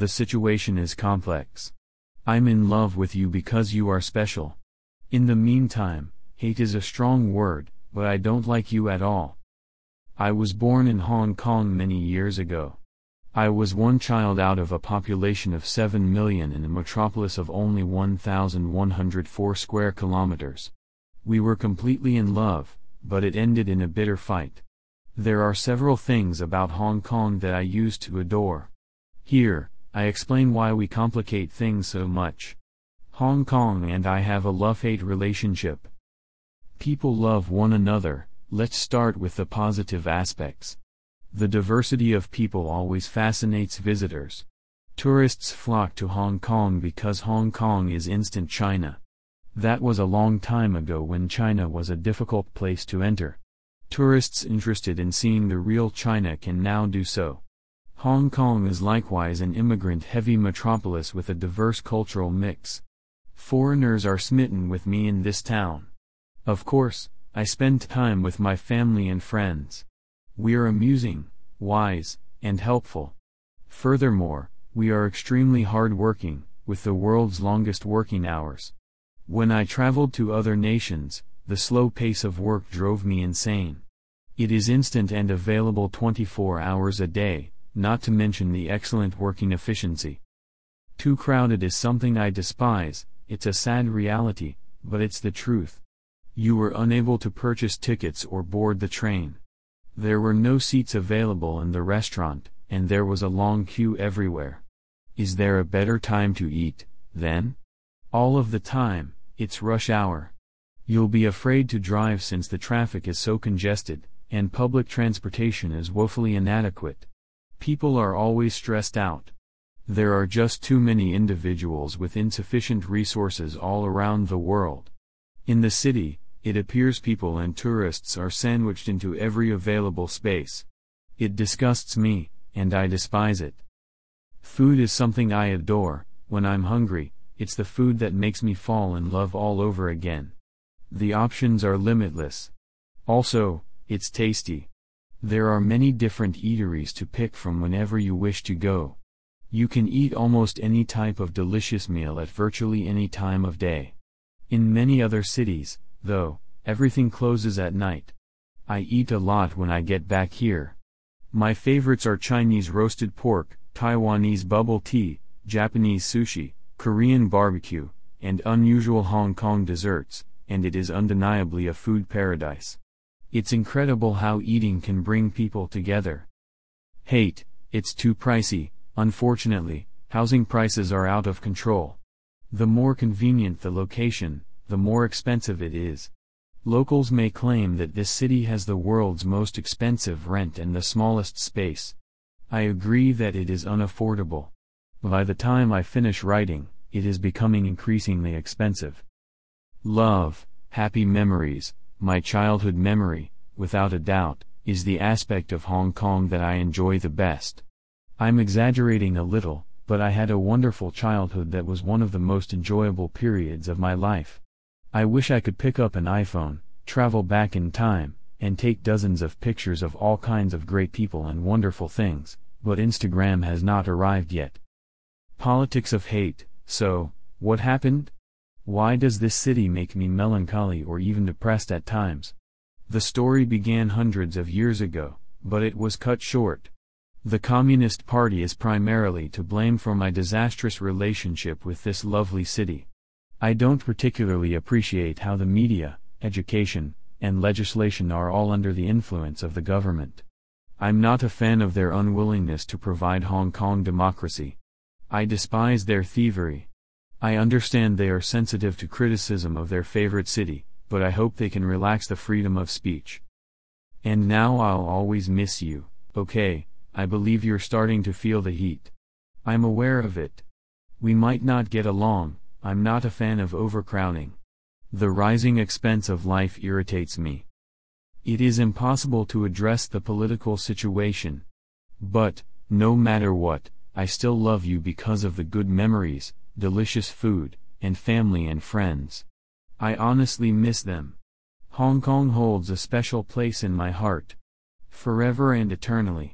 The situation is complex. I'm in love with you because you are special. In the meantime, hate is a strong word, but I don't like you at all. I was born in Hong Kong many years ago. I was one child out of a population of 7 million in a metropolis of only 1,104 square kilometers. We were completely in love, but it ended in a bitter fight. There are several things about Hong Kong that I used to adore. Here, I explain why we complicate things so much. Hong Kong and I have a love-hate relationship. People love one another, let's start with the positive aspects. The diversity of people always fascinates visitors. Tourists flock to Hong Kong because Hong Kong is instant China. That was a long time ago when China was a difficult place to enter. Tourists interested in seeing the real China can now do so. Hong Kong is likewise an immigrant-heavy metropolis with a diverse cultural mix. Foreigners are smitten with me in this town. Of course, I spend time with my family and friends. We are amusing, wise, and helpful. Furthermore, we are extremely hard-working, with the world's longest working hours. When I traveled to other nations, the slow pace of work drove me insane. It is instant and available 24 hours a day, not to mention the excellent working efficiency. Too crowded is something I despise, it's a sad reality, but it's the truth. You were unable to purchase tickets or board the train. There were no seats available in the restaurant, and there was a long queue everywhere. Is there a better time to eat, then? All of the time, it's rush hour. You'll be afraid to drive since the traffic is so congested, and public transportation is woefully inadequate. People are always stressed out. There are just too many individuals with insufficient resources all around the world. In the city, it appears people and tourists are sandwiched into every available space. It disgusts me, and I despise it. Food is something I adore, when I'm hungry, it's the food that makes me fall in love all over again. The options are limitless. Also, it's tasty. There are many different eateries to pick from whenever you wish to go. You can eat almost any type of delicious meal at virtually any time of day. In many other cities, though, everything closes at night. I eat a lot when I get back here. My favorites are Chinese roasted pork, Taiwanese bubble tea, Japanese sushi, Korean barbecue, and unusual Hong Kong desserts, and it is undeniably a food paradise. It's incredible how eating can bring people together. Hate, it's too pricey, unfortunately, housing prices are out of control. The more convenient the location, the more expensive it is. Locals may claim that this city has the world's most expensive rent and the smallest space. I agree that it is unaffordable. By the time I finish writing, it is becoming increasingly expensive. Love, happy memories, my childhood memory, without a doubt, is the aspect of Hong Kong that I enjoy the best. I'm exaggerating a little, but I had a wonderful childhood that was one of the most enjoyable periods of my life. I wish I could pick up an iPhone, travel back in time, and take dozens of pictures of all kinds of great people and wonderful things, but Instagram has not arrived yet. Politics of hate, so, what happened? Why does this city make me melancholy or even depressed at times? The story began hundreds of years ago, but it was cut short. The Communist Party is primarily to blame for my disastrous relationship with this lovely city. I don't particularly appreciate how the media, education, and legislation are all under the influence of the government. I'm not a fan of their unwillingness to provide Hong Kong democracy. I despise their thievery. I understand they are sensitive to criticism of their favorite city, but I hope they can relax the freedom of speech. And now I'll always miss you, okay, I believe you're starting to feel the heat. I'm aware of it. We might not get along, I'm not a fan of overcrowding. The rising expense of life irritates me. It is impossible to address the political situation. But, no matter what, I still love you because of the good memories, delicious food, and family and friends. I honestly miss them. Hong Kong holds a special place in my heart. Forever and eternally.